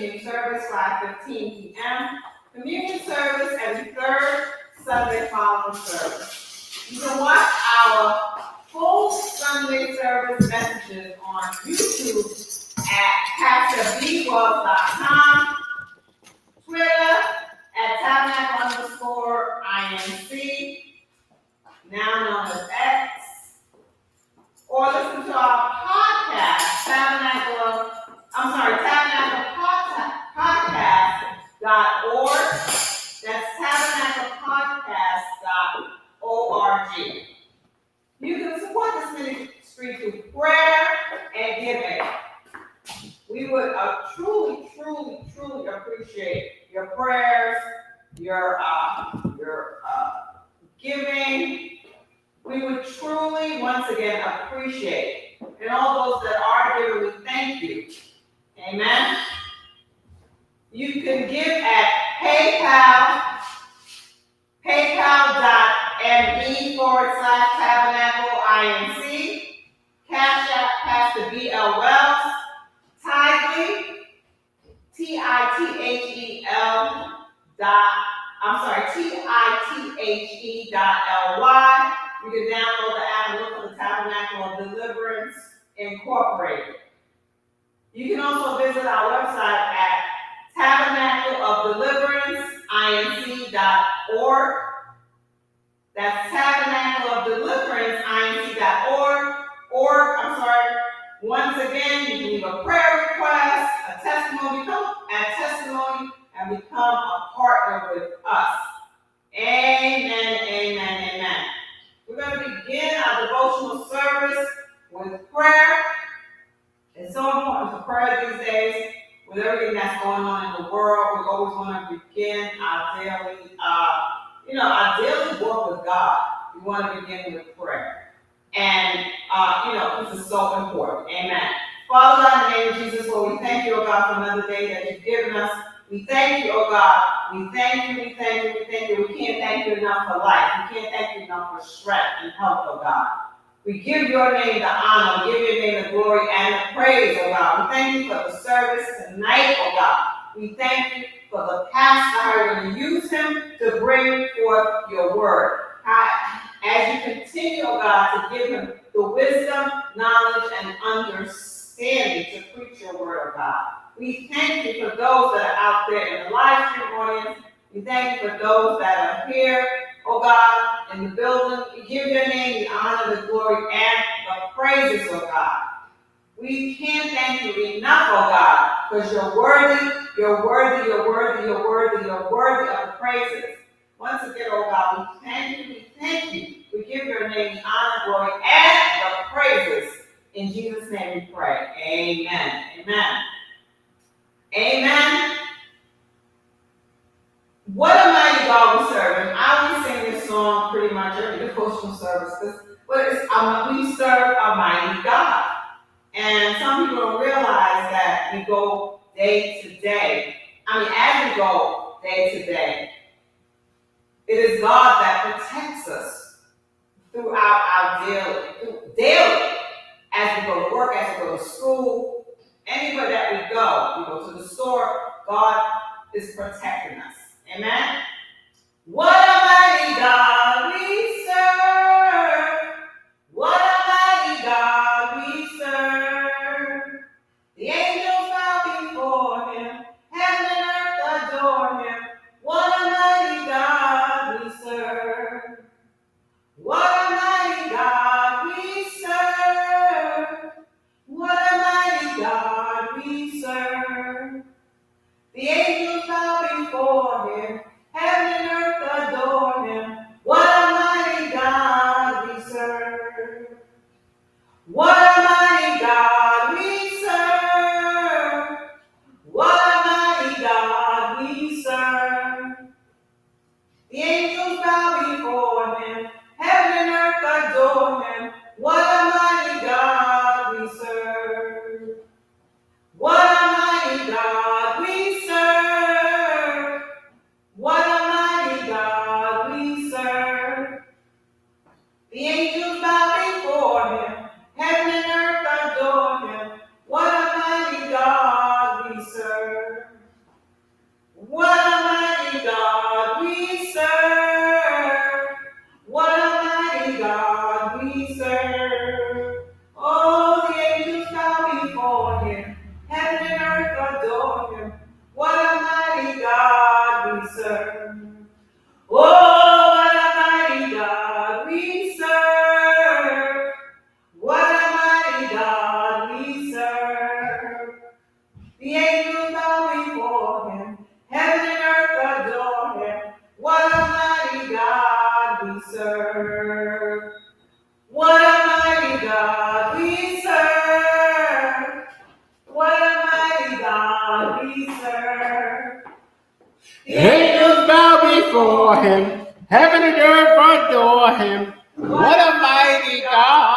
Evening service, five fifteen P.M. Communion service every third Sunday following service. You can watch our full Sunday service messages on YouTube at PastorBWells.com, Twitter at Tabernacle underscore INC, now known as X, or listen to our podcast, Tabernacle, I'm sorry, Tabernacle Podcast.org. That's tabernaclepodcast.org. You can support this ministry through prayer and giving. We would uh, truly, truly, truly appreciate your prayers, your uh, your uh, giving. We would truly, once again, appreciate. And all those that are giving, we thank you. Amen. You can give at PayPal, paypal.me forward slash tabernacle inc, cash app Pastor B.L. Wells, Tithely, T-I-T-H-E-L dot, I'm sorry, T-I-T-H-E dot L-Y. You can download the app and look for the Tabernacle of Deliverance Incorporated. You can also visit our website at Tabernacle of Deliverance Inc.org. That's Tabernacle of Deliverance Inc.org. Or, I'm sorry, once again, you can leave a prayer request, a testimony, become a testimony, and become a partner with us. Amen, amen, amen. We're going to begin our devotional service with prayer. It's so important to pray these days with everything that's going on in the world. We always want to begin our daily, uh, you know, our daily walk with God. We want to begin with prayer. And, uh, you know, this is so important. Amen. Father God, in the name of Jesus, Lord, we thank you, oh God, for another day that you've given us. We thank you, oh God. We thank you, we thank you, we thank you. We can't thank you enough for life. We can't thank you enough for strength and health, oh God. We give your name the honor, we give your name the glory and the praise, oh God. We thank you for the service tonight, oh God. We thank you for the pastor, how you're going to use him to bring forth your word. As you continue, oh God, to give him the wisdom, knowledge, and understanding to preach your word, oh God. We thank you for those that are out there in the live stream audience. We thank you for those that are here, oh God, in the building. We give your name the honor, the glory, and the praises, oh God. We can't thank you enough, oh God, because you're worthy, you're worthy, you're worthy, you're worthy, you're worthy of praises. Once again, oh God, we thank you, we thank you. We give your name the honor, glory, and the praises. In Jesus' name we pray. Amen. Amen. Amen. What a mighty God we serve. I always sing this song pretty much every devotional service. But it's, um, we serve a mighty God. And some people don't realize that we go day to day. I mean, as we go day to day, it is God that protects us throughout our daily, daily, as we go to work, as we go to school, anywhere that we go, we go to the store, God is protecting us. Amen. What a mighty God we Angels bow before him, heaven and earth adore him. What a mighty God!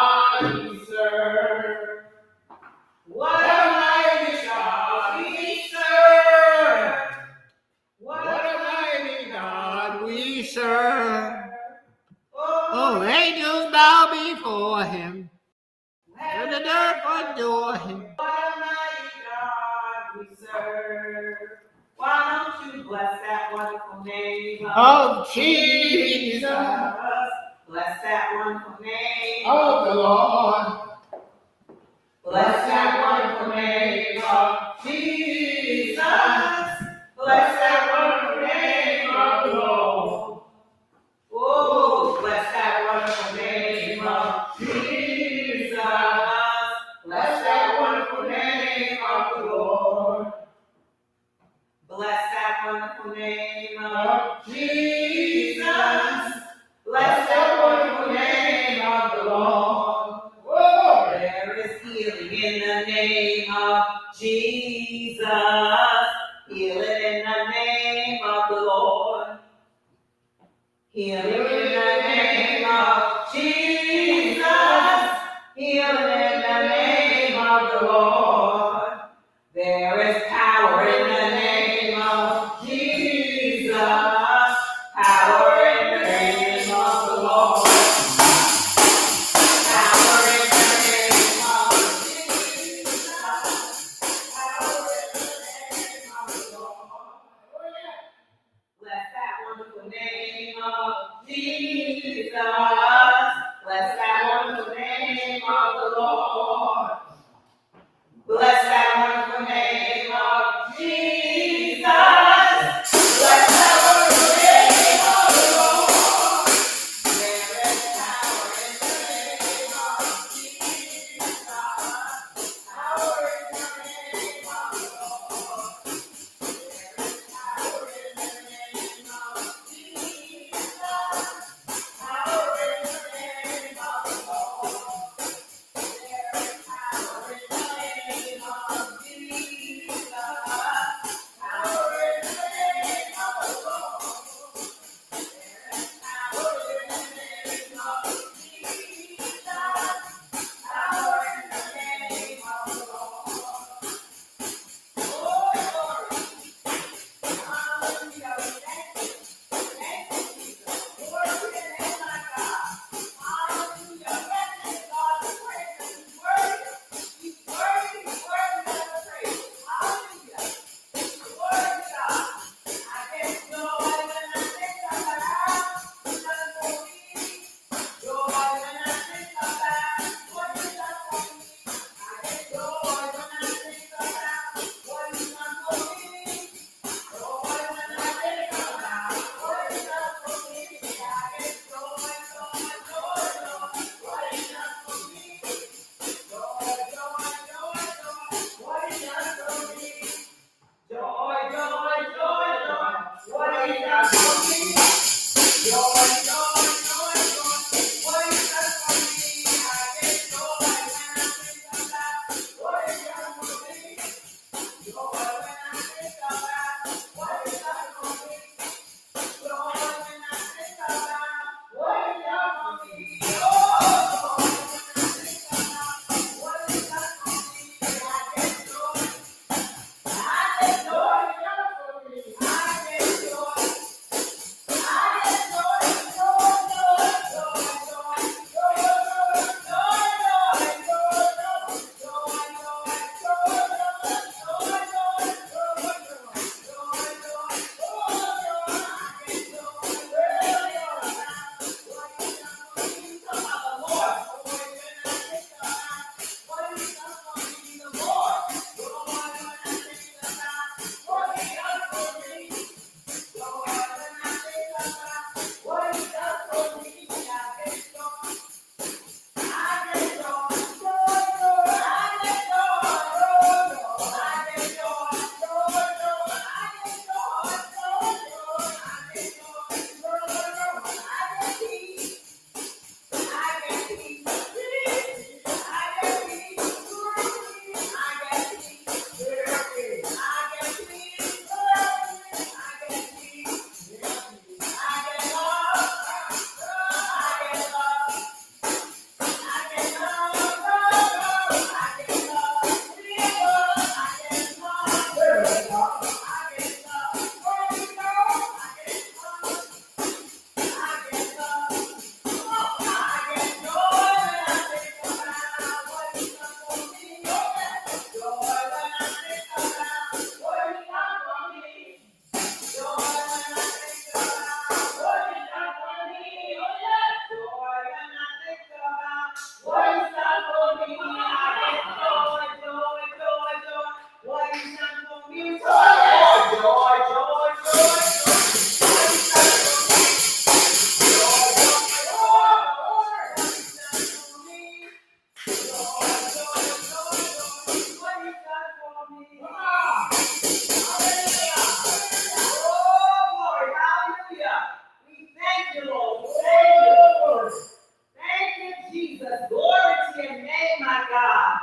God.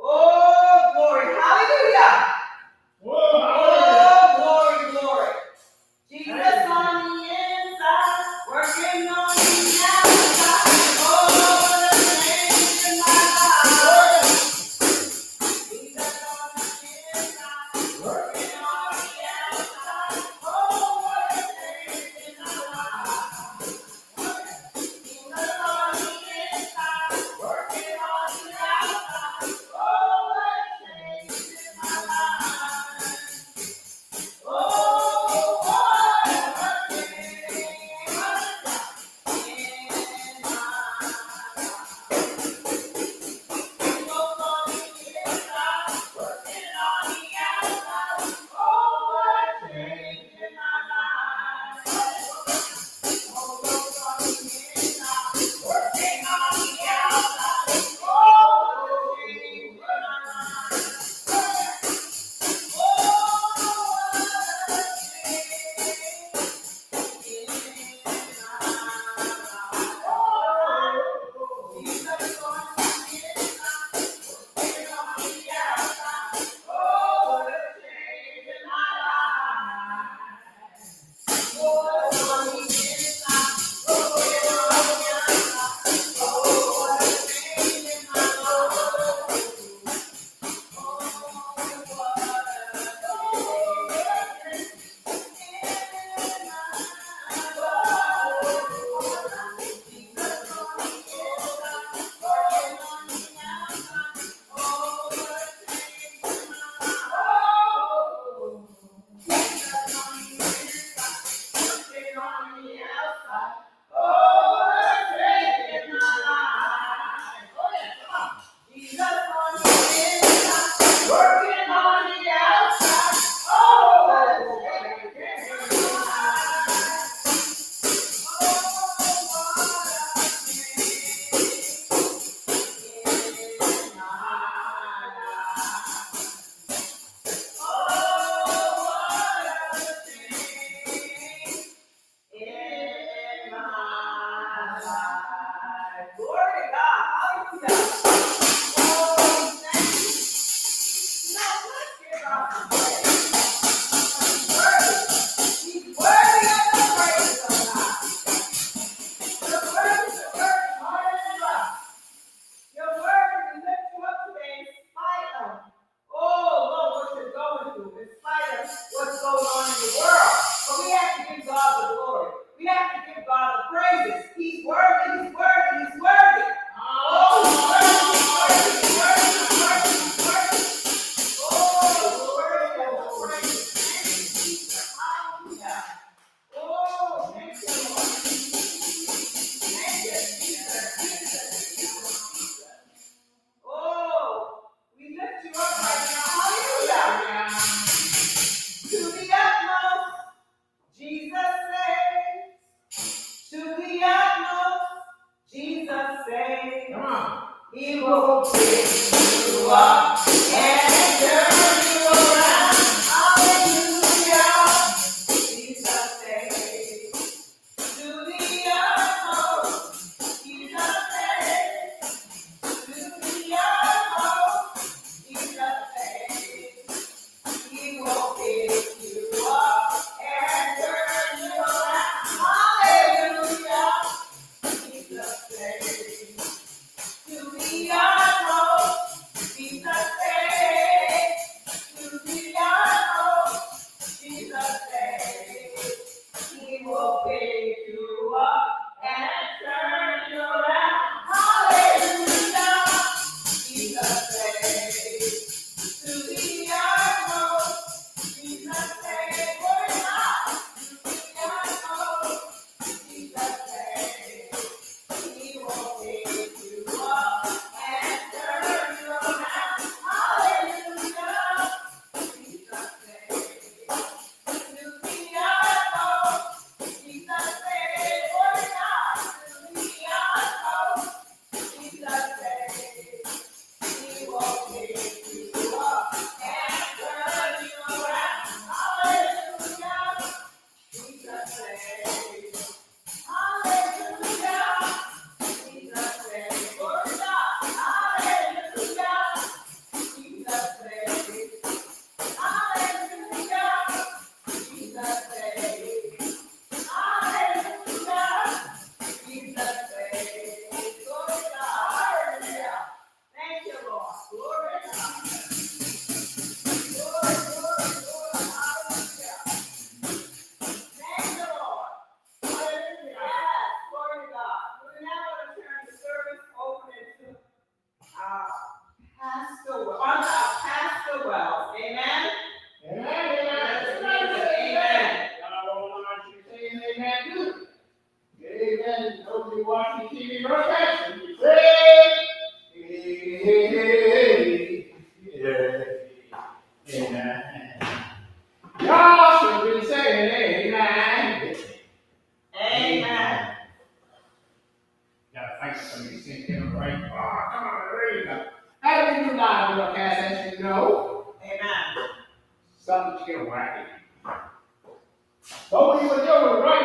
Oh, glory. Hallelujah.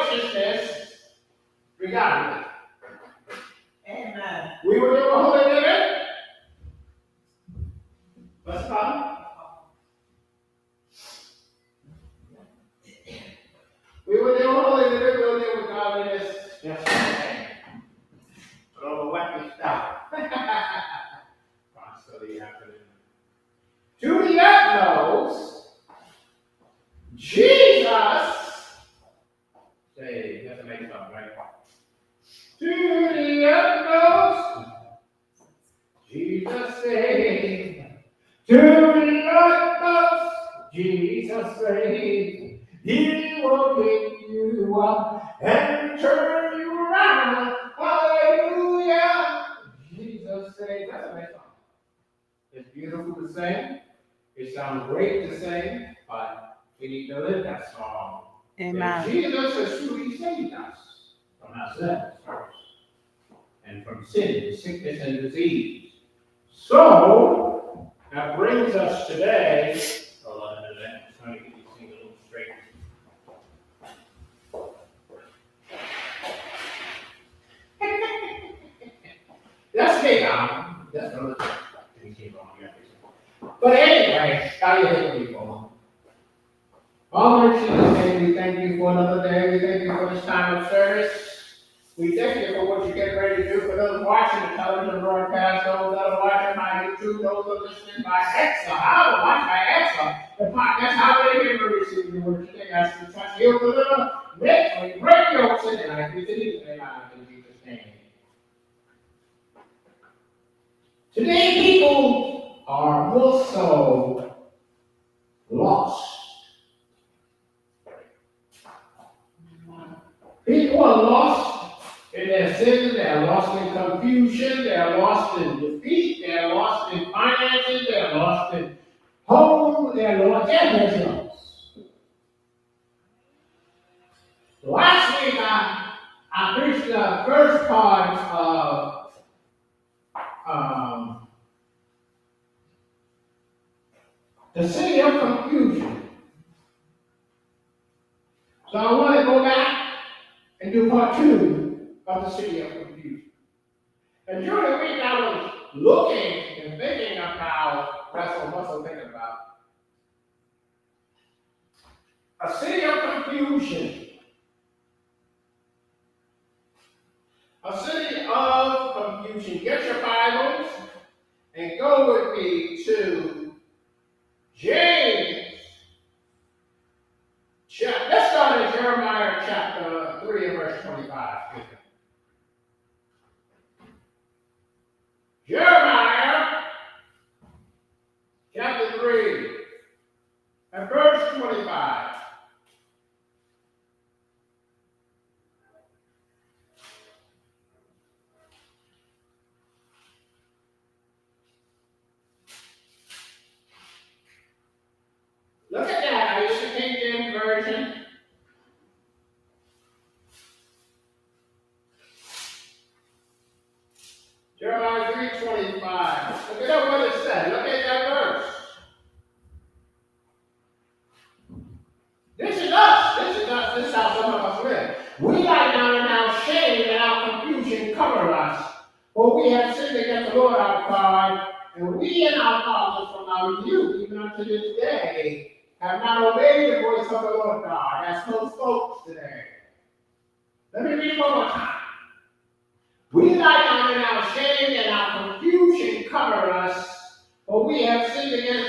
Righteousness regardless. Amen. We were doing holy living. What's up? We were doing holy living, we were doing godliness yesterday. But all the wacky stuff. Constantly happening. To the utmost, Jesus, say, that's make something, right? To the utmost, Jesus saved. To the utmost, Jesus saved. He will pick you up and turn you around. Hallelujah. Jesus saved. That's a nice song. It's beautiful to sing. It sounds great to sing, but we need to live that song. And Jesus has truly saved us from ourselves first, and from sin, sickness, and disease. So that brings us today. That's me, that's another thing. But anyway, how you doing, people? In Jesus' we thank you for another day. We thank you for this time of service. We thank you for what you get ready to do for those watching the television broadcast, those that are watching by YouTube, those that are listening by Exa. How to watch by Exa? The podcast, how they can receive the word today. You to touch, heal, deliver, make, break yokes in their life. We thank you today, in Jesus' name. Today, people are more so lost. People are lost in their sins, they are lost in confusion, they are lost in defeat, they are lost in finances, they are lost in home, they are lost everything else. Last week, I, I preached the first part of um, the city of confusion. So I want to go back and do part two of the city of confusion. And during the week, I was looking and thinking about, that's what I was thinking about. A city of confusion. A city of confusion. Get your Bibles and go with me to James. Let's start in Jeremiah chapter 3 and verse 25. Jeremiah chapter 3 and verse 25. Look at that. I use the King James Version. Jeremiah 3.25. Look at what it said. Look at that verse. This is us. This is us. This is how some of us live. We lie down in our shame and our confusion cover us. For we have sinned against the Lord our God, and we and our fathers from our youth, even unto this day, have not obeyed the voice of the Lord God, as most folks today. Let me read one more time. We lie down in our shame and our confusion cover us, for we have sinned against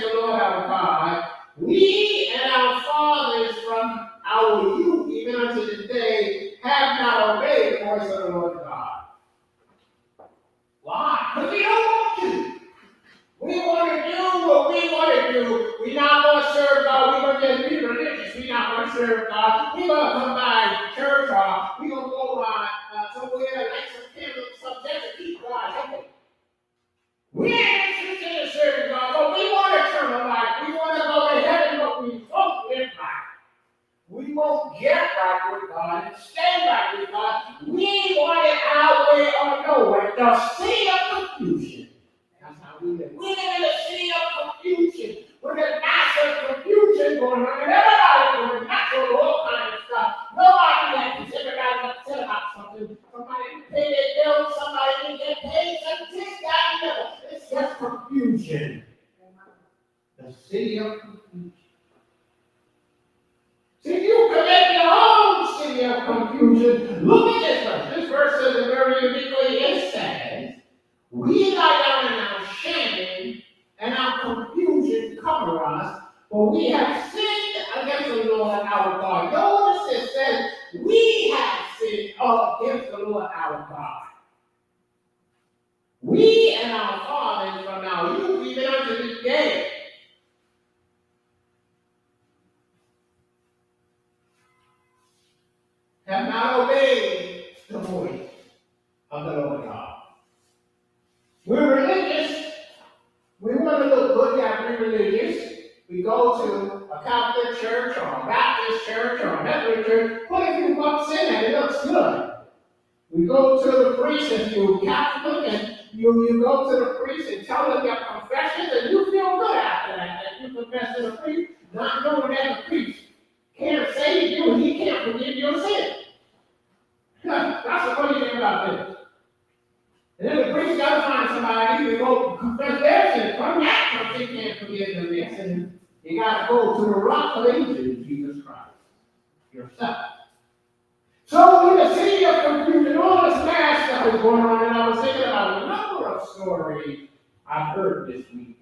stories I've heard this week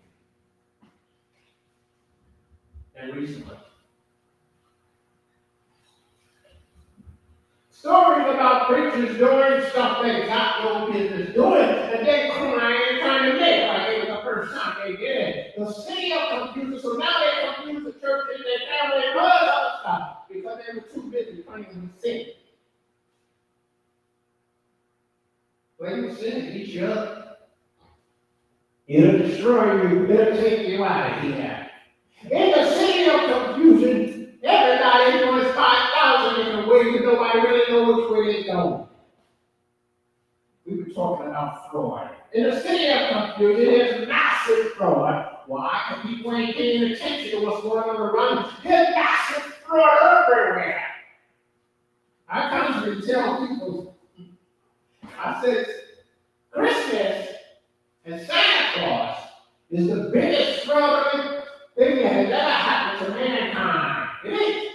and recently. Stories about preachers doing stuff they got no business doing, and then crying trying to make like it was the first time they did it. The of confusion, so now they confuse the church and their family and all that other stuff because they were too busy trying to sin. When you sin, you up. It'll destroy you, it'll take you out of here. In the city of confusion, everybody doing 5,000 different ways, and nobody really know which way they're going. We were talking about fraud. In the city of confusion, there's massive fraud. Why? Because people ain't paying attention to what's going on around them. There's massive fraud everywhere. I constantly tell people, I said, Christmas and Santa Claus is the biggest fraudulent thing that has ever happened to mankind. It is.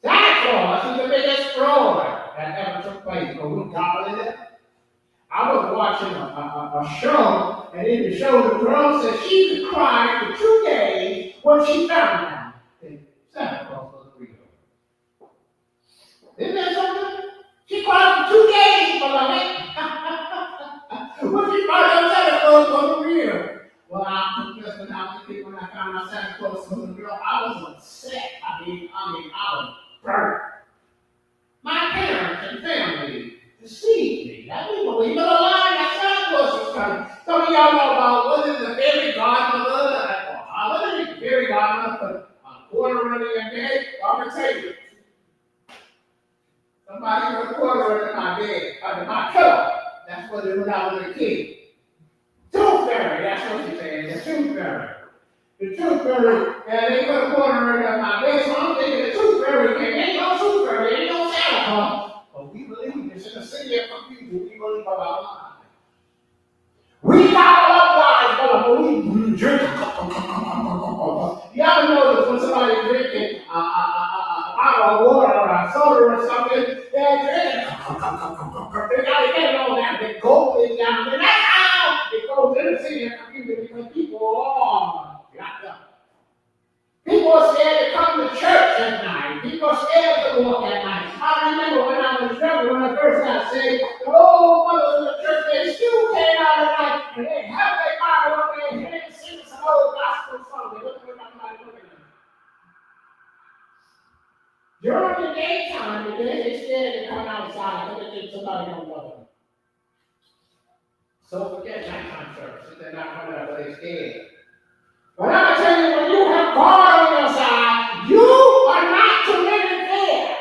Santa Claus is the biggest fraud that ever took place. But we gobbled it. I was watching a, a, a show, and in the show, the girl said she could cry for two days when she found out that Santa Claus was real. Isn't that something? She cried for two days, beloved. When she found out Santa Claus was real. Well, I confess when I was a kid, when I found out Santa Claus was a girl, I was upset. I mean, I mean, I was burnt. My parents and family deceived me. I didn't believe in a lie that Santa Claus was coming. Some of y'all know about is the fairy godmother? I wasn't a fairy godmother, but a quarter running a day. Tell you. Somebody put a quarter under my bed, under my pillow. That's what it was when I was a kid. Tooth fairy, that's what she said, the tooth fairy. The tooth fairy, and they put a quarter under my bed, so I'm thinking the tooth fairy came. Ain't no tooth fairy, ain't no Santa Claus. But we believe this in the city of confusion, we believe about our lives. We got our lives, but we drink. You ever notice when somebody drinking a, a, a, a bottle of water or a soda or something, they're drinking. They gotta get it all that, they go it down, and that's how it goes in the of confusion because people are locked up. People are scared to come to church at night. People are scared to walk at night. I remember when I was younger, when I first got saved, the old mothers in the church, they still came out at night and they had their Bible up there and they sing some old gospel song. They looked During the daytime, the dead is dead and come outside. Look at them, somebody don't love them. So forget nighttime service. They're not coming out, of their skin. But I'm telling you, when you have God on your side, you are not to live in fear.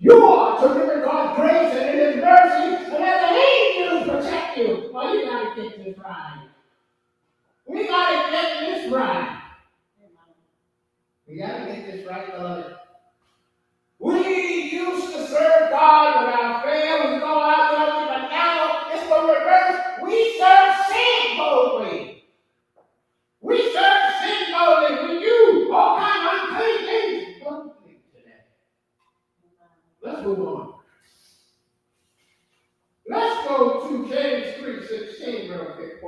You are to live in God's grace and in His mercy, and let the angels protect you. Well, you got to get this right. We got to get this right. We got to get this right, beloved. We used to serve God with our families and all our children, but now it's the reverse. We serve sin only. We serve sin only. We do all kinds of unclean things boldly today. Let's move on. Let's go to James three sixteen real quick.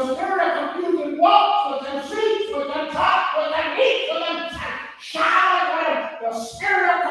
Because we're a confusing walk for them speak, for them talk, for them eat, for them shout, for them the spirit of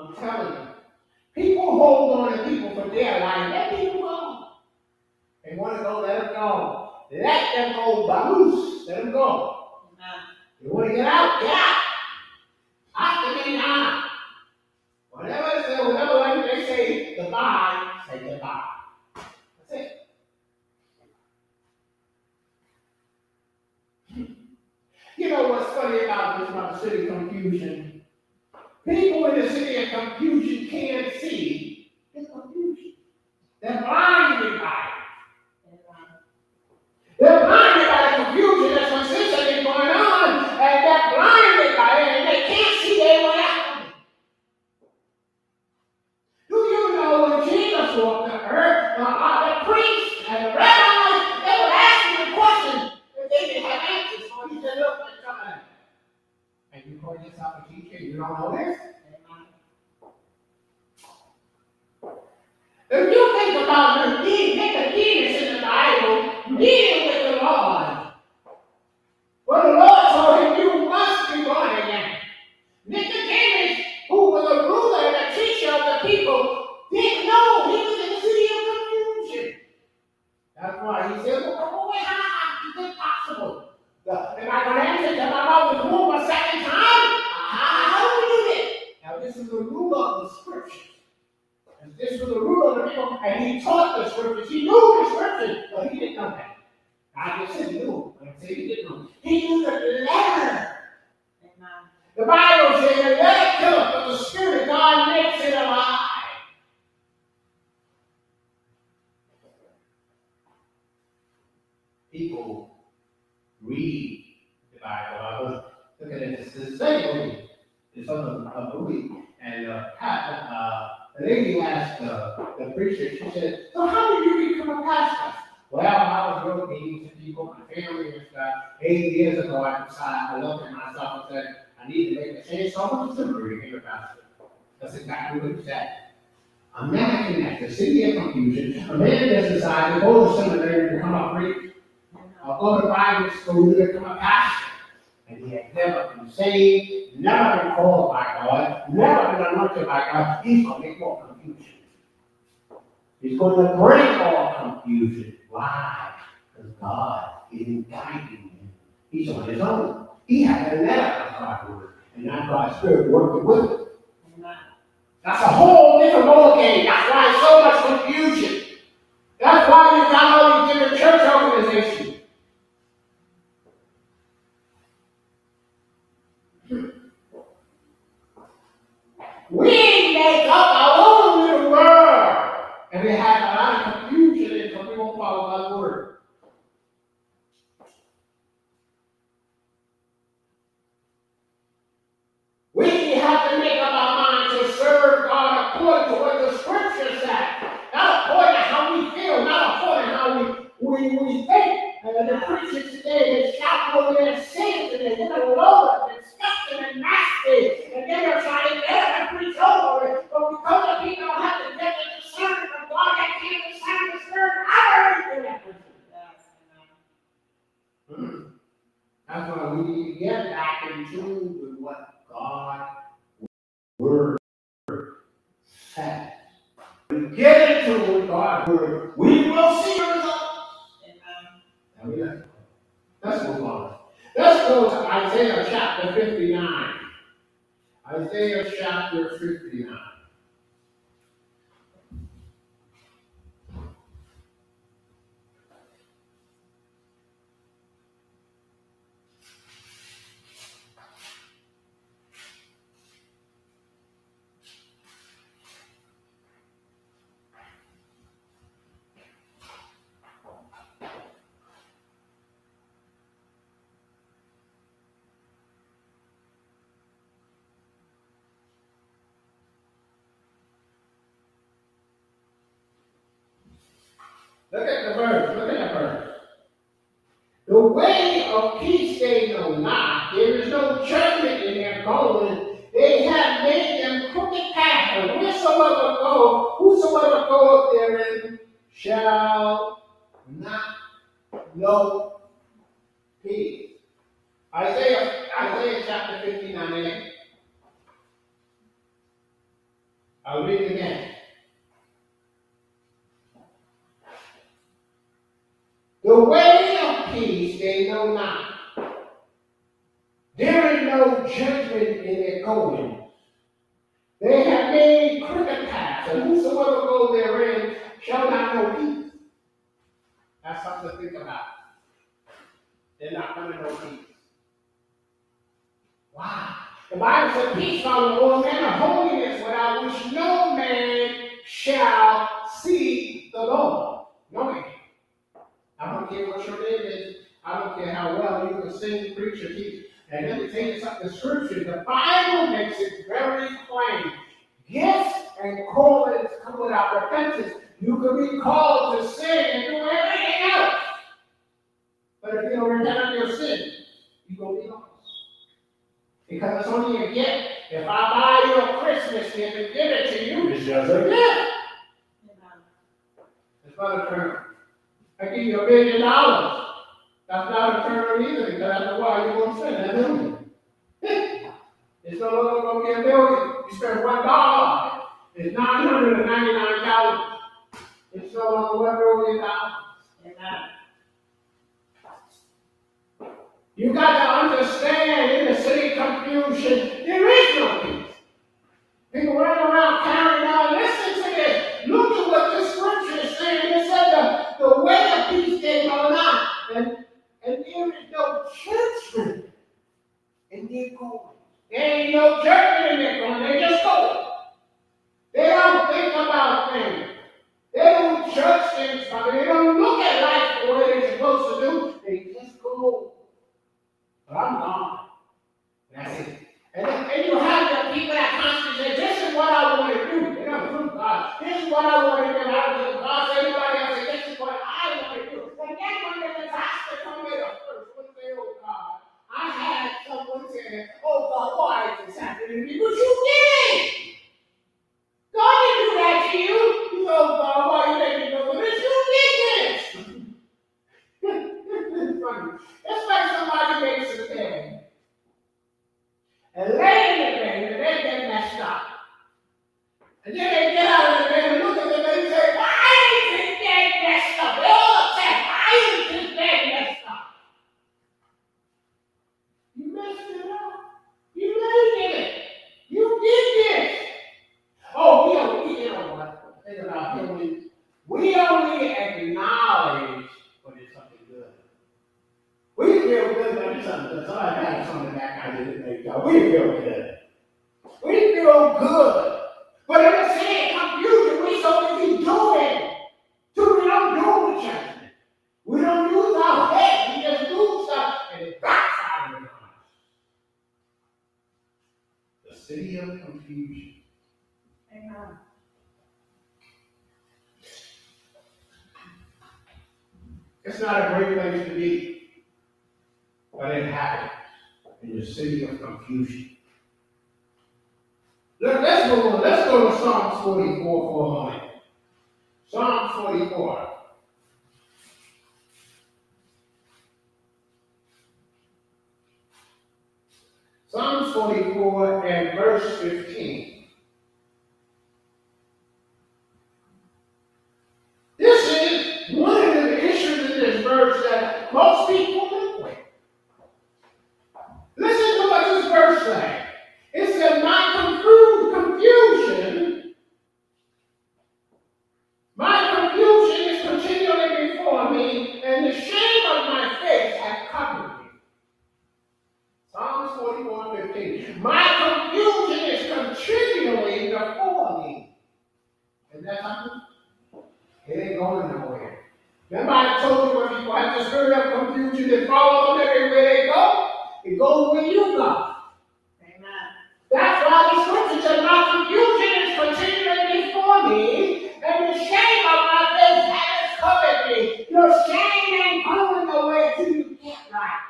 I'm telling you, people hold on to people for their life. Let people go. They want to go, let them go. Let them go, loose. Let them go. You want to get out? Get out. Have to get out. Whatever they say, whatever language they say goodbye, say goodbye. That's it. You know what's funny about this about city confusion? People in the city of confusion can't see the confusion. They're blinded by it. They're blinded by the confusion that's consistently going on, and they're blinded by it, and they can't see their way out. Do you know when Jesus walked the earth, uh, uh, the priests and the rabbis, they would ask him question, and they didn't have answers. So he said, look. And you call yourself a teacher, you don't know this? If you think about the Nicodemus in the Bible, dealing with the Lord, well, the Lord told him, you must be born again. Nicodemus, who was a ruler and a teacher of the people, didn't know he was in the city of confusion. That's why he said, well, well, wait, how, how is it possible? The, am I going to answer to my mother's womb a second time? How, how do we do this? Now, this is the ruler of the scriptures. And this was the ruler of the people, and he taught the scriptures. He knew the scriptures, but he didn't know that. I just said he knew, but I said he didn't know. He knew the letter. The Bible says the letter killeth, but the Spirit of God makes it alive. People read the Bible. I was looking at this, this same movie, this other uh, movie, and uh, Pat, uh, the lady asked uh, the preacher, she said, So how did you become a pastor? Well, I was real mean to people, my family and stuff. Eight years ago, I decided, I looked at myself and said, I need to make a change, so I went to seminary to became a pastor. That's exactly what he said. Imagine that, the city of confusion, a man just decided to go to seminary to become a preacher, or go to Bible school to become a pastor. And he had never been saved, never been called by God, never been anointed by God. He's going to make more confusion. He's going to bring more confusion. Why? Because God isn't guiding him. He's on his own. He had a of God's word, and not God's spirit working with him. That's a whole different ballgame. That's why so much confusion. That's why you got all these different church organizations. We make up our own little world. And we have a lot of confusion because we won't follow God's word. We have to make up our mind to serve God according to what the scripture says. Not according to how we feel, not according to how we, we, we think. And the preachers today, they shout over their sins and they get a load of disgusting and nasty and get them to preach over it, but because people don't have to get the discernment of God, they can't discern the spirit, I already do that. That's why we need to get back in tune with what God word says. We get into what God word, we will see results. Now we got- Let's go to Isaiah chapter fifty-nine. Isaiah chapter fifty-nine. Look at the verse, look at the verse. The way of peace they know not, there is no judgment in their going. They have made them crooked paths, and wheresoever go, whosoever goeth therein shall not know peace. Isaiah, Isaiah chapter fifty-nine. I'll read it again. The way of peace they know not. There is no judgment in their going. They have made crooked paths, and whosoever goes therein shall not know peace. That's something to think about. They're not going to know peace. Wow. The Bible says, Peace from the Lord, man of holiness, without which no man shall see the Lord. No man. I don't care what your name is. I don't care how well you can sing, preach, or teach. And let me tell you something. The scripture, the Bible makes it very plain. Gifts and callings come without repentance. You can be called to sin and do everything else. But if you don't repent of your sin, you're going to be lost. Because it's only a gift. If I buy you a Christmas gift and give it to you, it's just a gift. Amen. Term. I give you a billion dollars. That's not a term either, because after a while you're gonna spend that million. It's no longer gonna be a million. You spend one dollar, it's nine hundred and ninety-nine dollars. It's no longer one million dollars. Amen. You got to understand in the city confusion, there is no peace. People running around carrying not. And, there is no judgment in their going. There ain't no judgment in their going. They just go. They don't think about things. They don't judge things. by- They don't look at life the way they're supposed to do. They just go. But I'm gone. That's it. And, and you have the people that constantly say, this is what I want to do. They don't do God. This is what I want to do. I don't do God. So everybody else say, this is what I want to do. And then when the disaster comes in the first one say, oh God, I had someone say, oh God, why is this happening to me? But you did it. God didn't do that to you. You know, oh God, why you making me go this? You did this. it's funny. It's like somebody makes a bed and lay in the bed and the bed get messed up. And then they get out of the bed and look at the bed and say, why is this bed messed up? They all upset. Why is this bed messed up? You messed it up. You laid in it. You did this. Oh, we don't, we, you know what? Think about healing. We only acknowledge when it's something good. We feel good when something good. Had something back I didn't make y'all. We feel good. We feel good. But in the same confusion, we so busy doing. So we don't do the judgment. We don't use our head. We just do stuff and it backfires on us. The city of confusion. Amen. It's not a great place to be. But it happens in the city of confusion. Let, let's go, let's go to Psalms forty-four for a moment. Psalm forty-four. Psalms forty-four and verse fifteen. This is one of the issues in this verse that most people live with. Listen to what this verse says. It says, My confu- confusion, my confusion is continually before me, and the shame of my face has covered me. Psalms 44 15. My confusion is continually before me. And that's how it ain't going nowhere. Remember I told you when people have the spirit of confusion that follow them everywhere they go? It goes where you go. Amen. That's why the scripture says, My confusion is continually before me, and the shame of my face has covered me. Your shame ain't going away till you get right.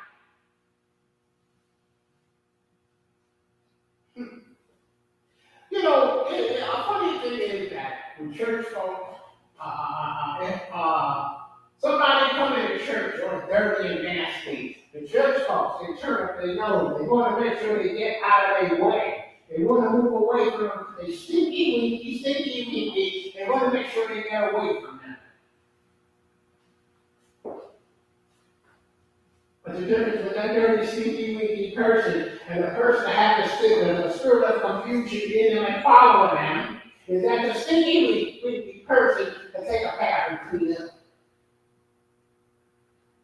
You know, it- it- a funny thing is that when church folks, uh, uh, uh, if uh, somebody come into church or dirty and nasty, the church folks, they turn up their nose. They want to make sure they get out of their way. They want to move away from the stinky winky, stinky winky. They want to make sure they get away from them. But the difference with that stinky person and the person that has the spirit, the spirit of confusion in them and following them, is that the stinky winky person can take a bath and clean up.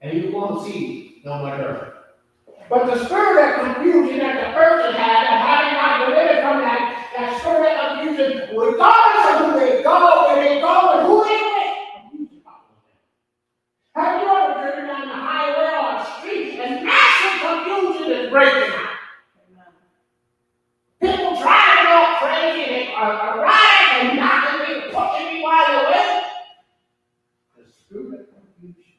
And you won't see no more dirt. But the spirit of confusion that the person has, and having not delivered from that, that spirit of confusion, regardless of who they go, where they go, and who they with, confusion follows them. Have you ever driven down the highway or a street and massive confusion is breaking out? People driving all crazy and uh, riding and knocking me, pushing me while they're away. The spirit of confusion.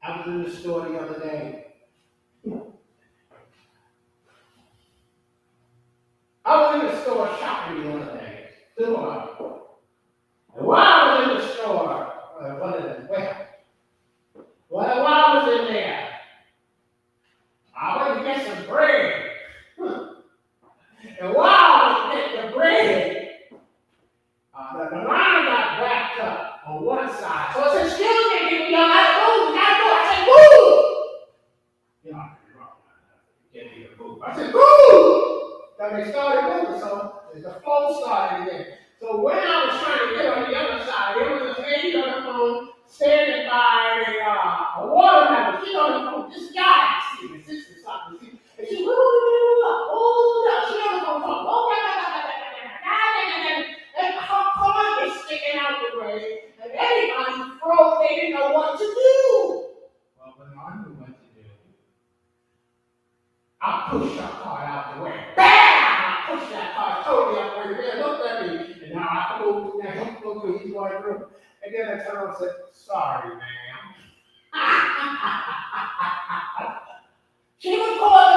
I was in the store the other day. I was in the store shopping the other day. Supermarket. And while I was in the store, uh, what is it? Well, while while I was in there, I went to get some bread. Hmm. And while I was getting the bread, uh, the, line got backed up on one side. So I said, excuse me, people, y'all gotta move, you gotta move. I said, move! You know. Get me to move. I said, move! Then they started moving, so the flow started again. So when I was trying to get on the other side, there was a lady on the phone standing by a, uh, a watermelon. She on the phone, this guy, see, the sister something, see, and she, woo, and everybody froze, they didn't know what to do. Well, when I knew what to do, I pushed that car out the way. Bam! I pushed that car totally out the way. Man, looked at me. And now I go, now he go through, he's going through. And then I turned around and said, sorry, ma'am. she was causing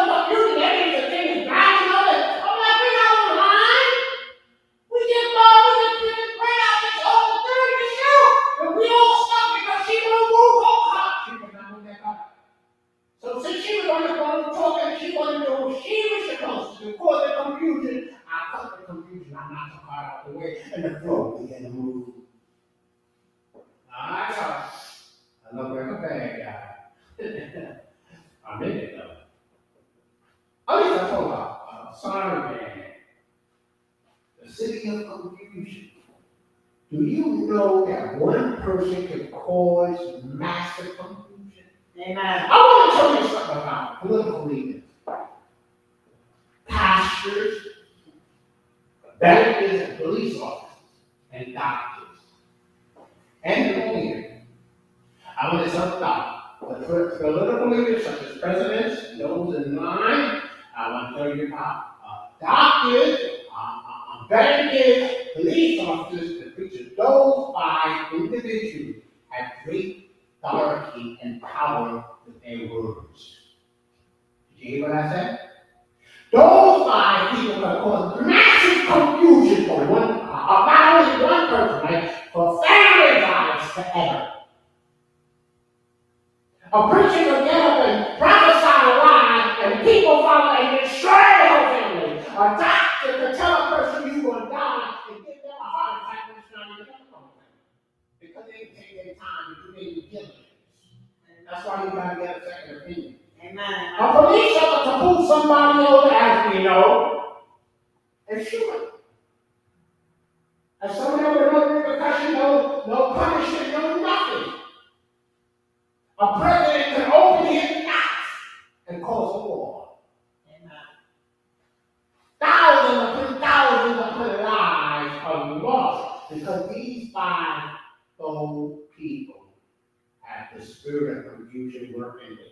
because these five old people have the spirit of confusion working in them.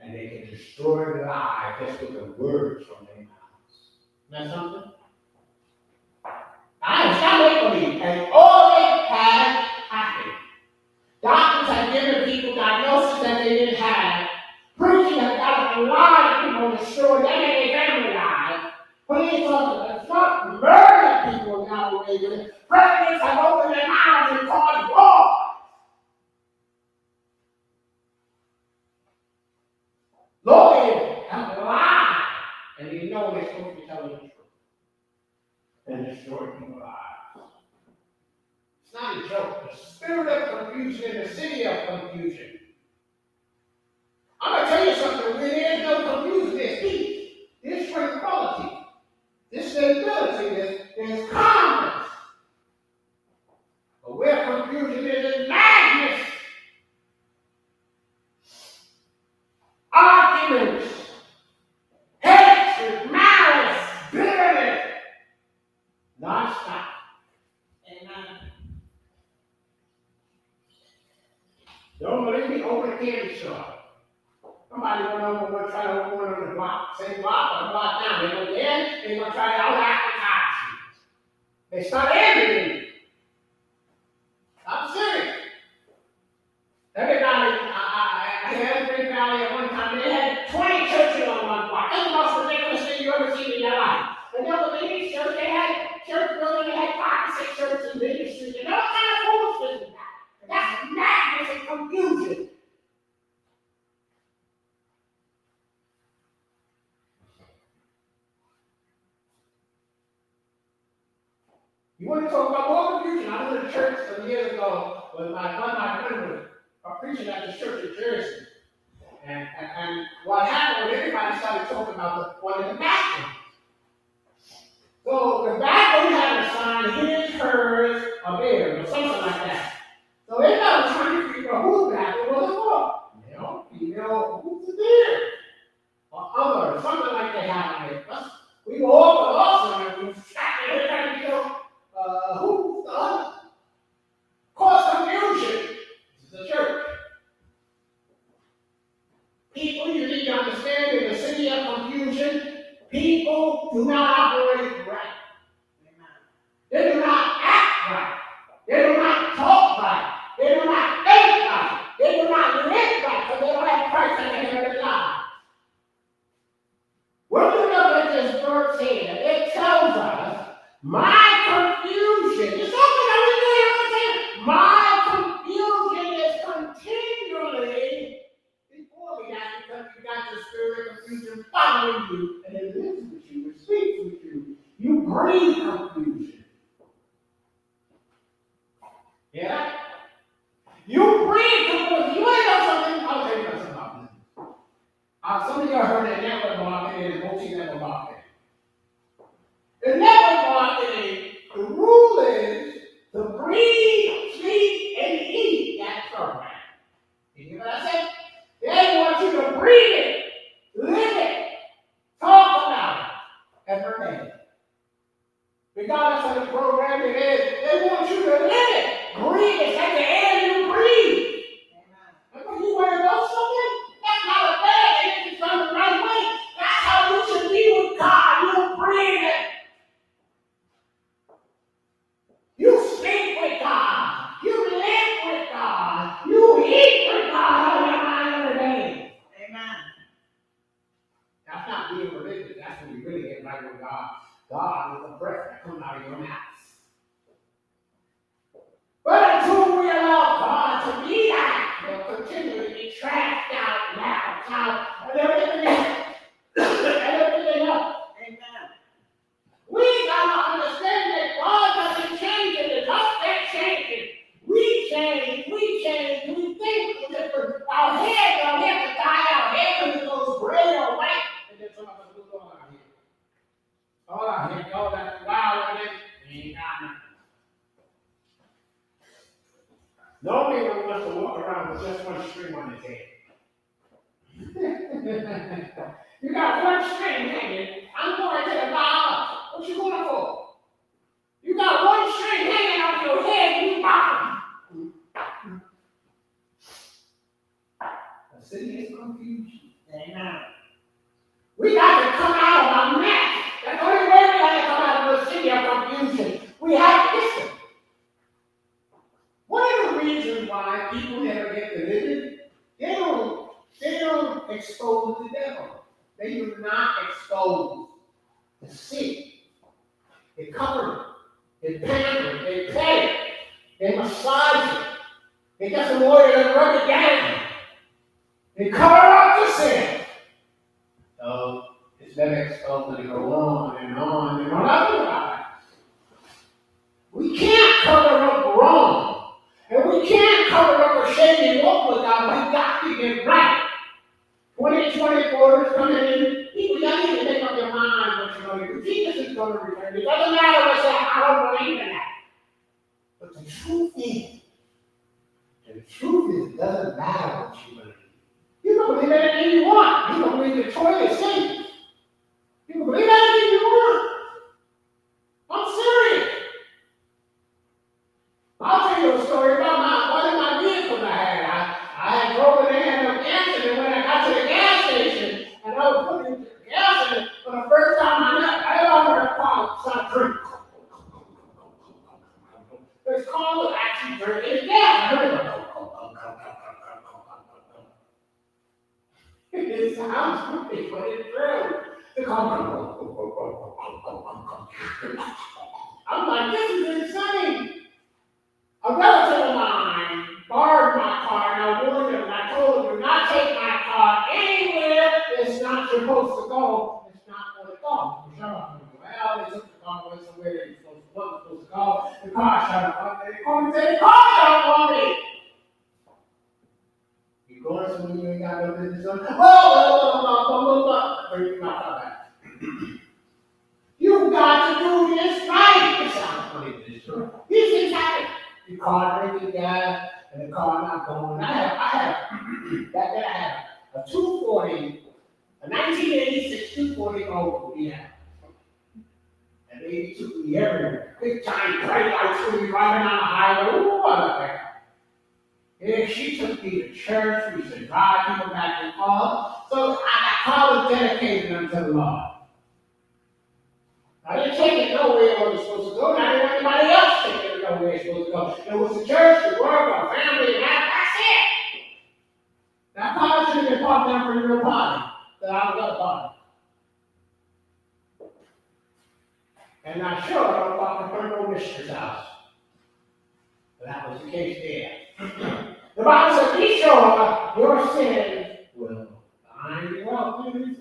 And they can destroy the lie just with the words from their mouths. Isn't that something? I am not waiting for me. And all they have nigga. Presidents have opened their mouths and caused war. Lawyers have alive, and you know they're supposed to be telling the truth. And destroy people lives. It's not a joke. The spirit of confusion in the city of confusion You want to talk about more confusion? I was in a church some years ago with my one of my friends was uh, preaching at the church in Jersey. And, and, and what happened was everybody started talking about the one in the bathroom. So the bathroom had a sign, his, hers, a bear, or something like that. So they were trying to figure out whose bathroom was for. Male, female, who's there? Or other, something like that happened. We were all it doesn't matter what you believe. You can believe anything you want. You can believe the toilet seat. Hallelujah.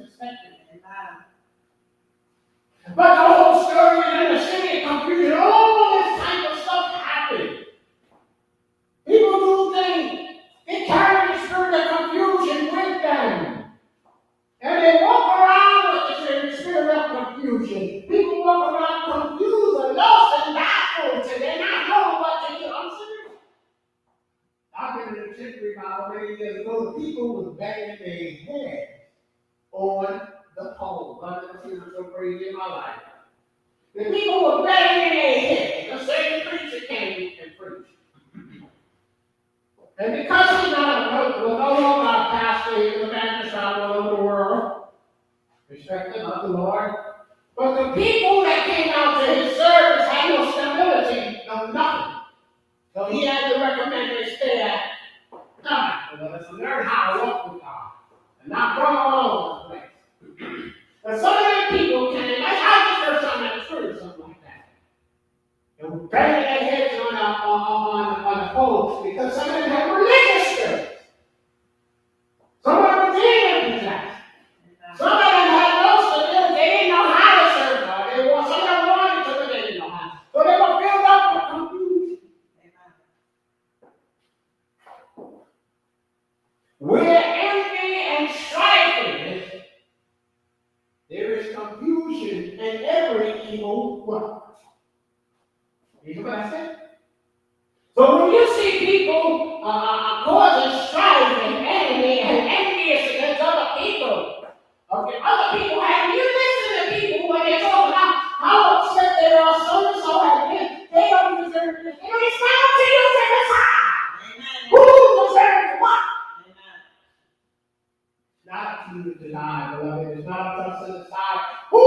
us to decide who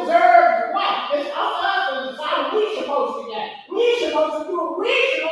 deserves what. It's up to us to decide we supposed to get. We're supposed to do. we're supposed to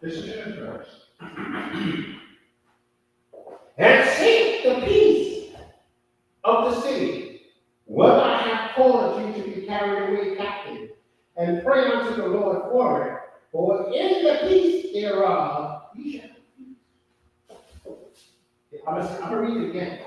This is interesting. and seek the peace of the city, whether I have caused you to be carried away captive, and pray unto the Lord for it, for in the peace thereof ye shall be. I'm going to read it again.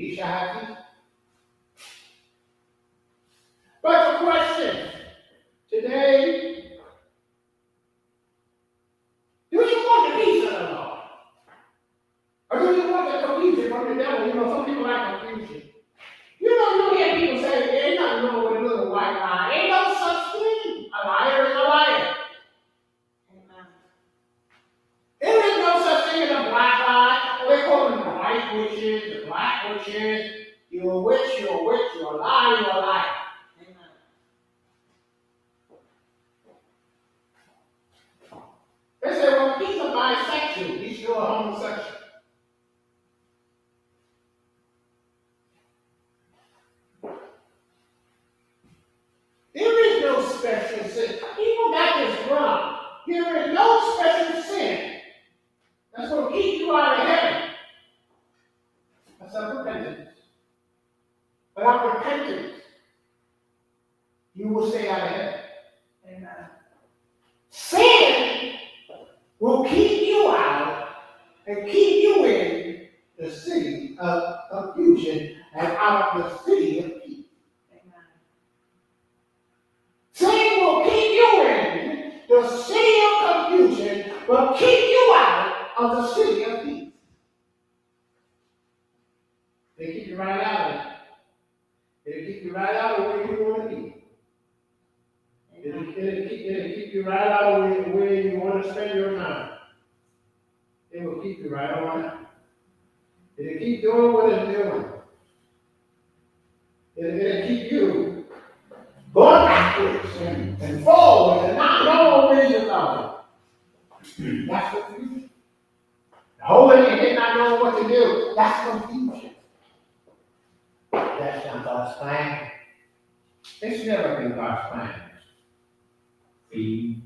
ही शाखा की God's plan. It's never been God's plan. See?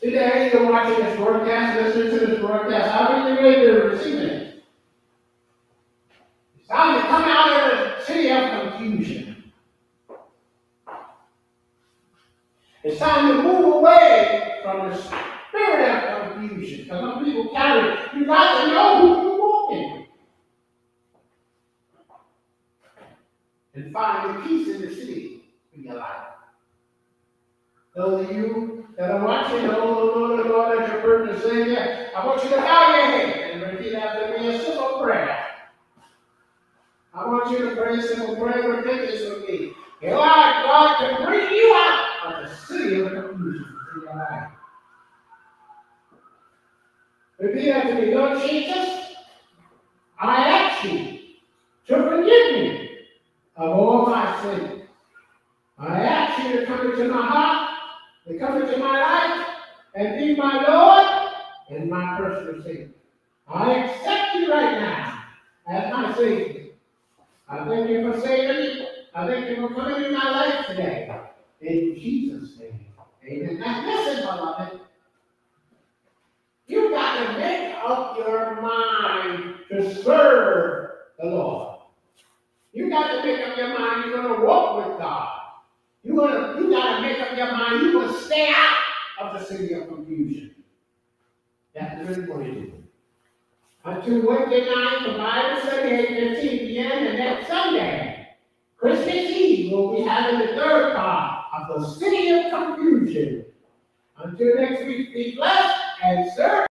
Today, you're watching this broadcast, listening to this broadcast. How are you ready to receive it? It's time to come out of the city of confusion. It's time to move away from the spirit of confusion. Because some people carry, you got to know who you're walking And find peace in the city in your life. Those of you that are watching, oh Lord, oh Lord, as your burden Savior, I want you to bow your head and repeat after me a simple prayer. I want you to pray a simple prayer of repentance with me. And Lord God to bring you out of the city of confusion in your life. Repeat after me, Lord Jesus, I ask you to forgive me of all my sins. I ask you to come into my heart, to come into my life, and be my Lord and my personal Savior. I accept you right now as my Savior. I thank you for saving me. I thank you for coming in my life today. In Jesus' name. Amen. Now listen, beloved. You've got to make up your mind to serve the Lord. You got to make up your mind you're going to walk with God. You gonna, you got to make up your mind you're going to stay out of the city of confusion. That's what we're going to do. Until Wednesday night, the Bible study, at 15 p.m., and next Sunday, Christmas Eve, we'll be having the third part of the city of confusion. Until next week, be blessed and serve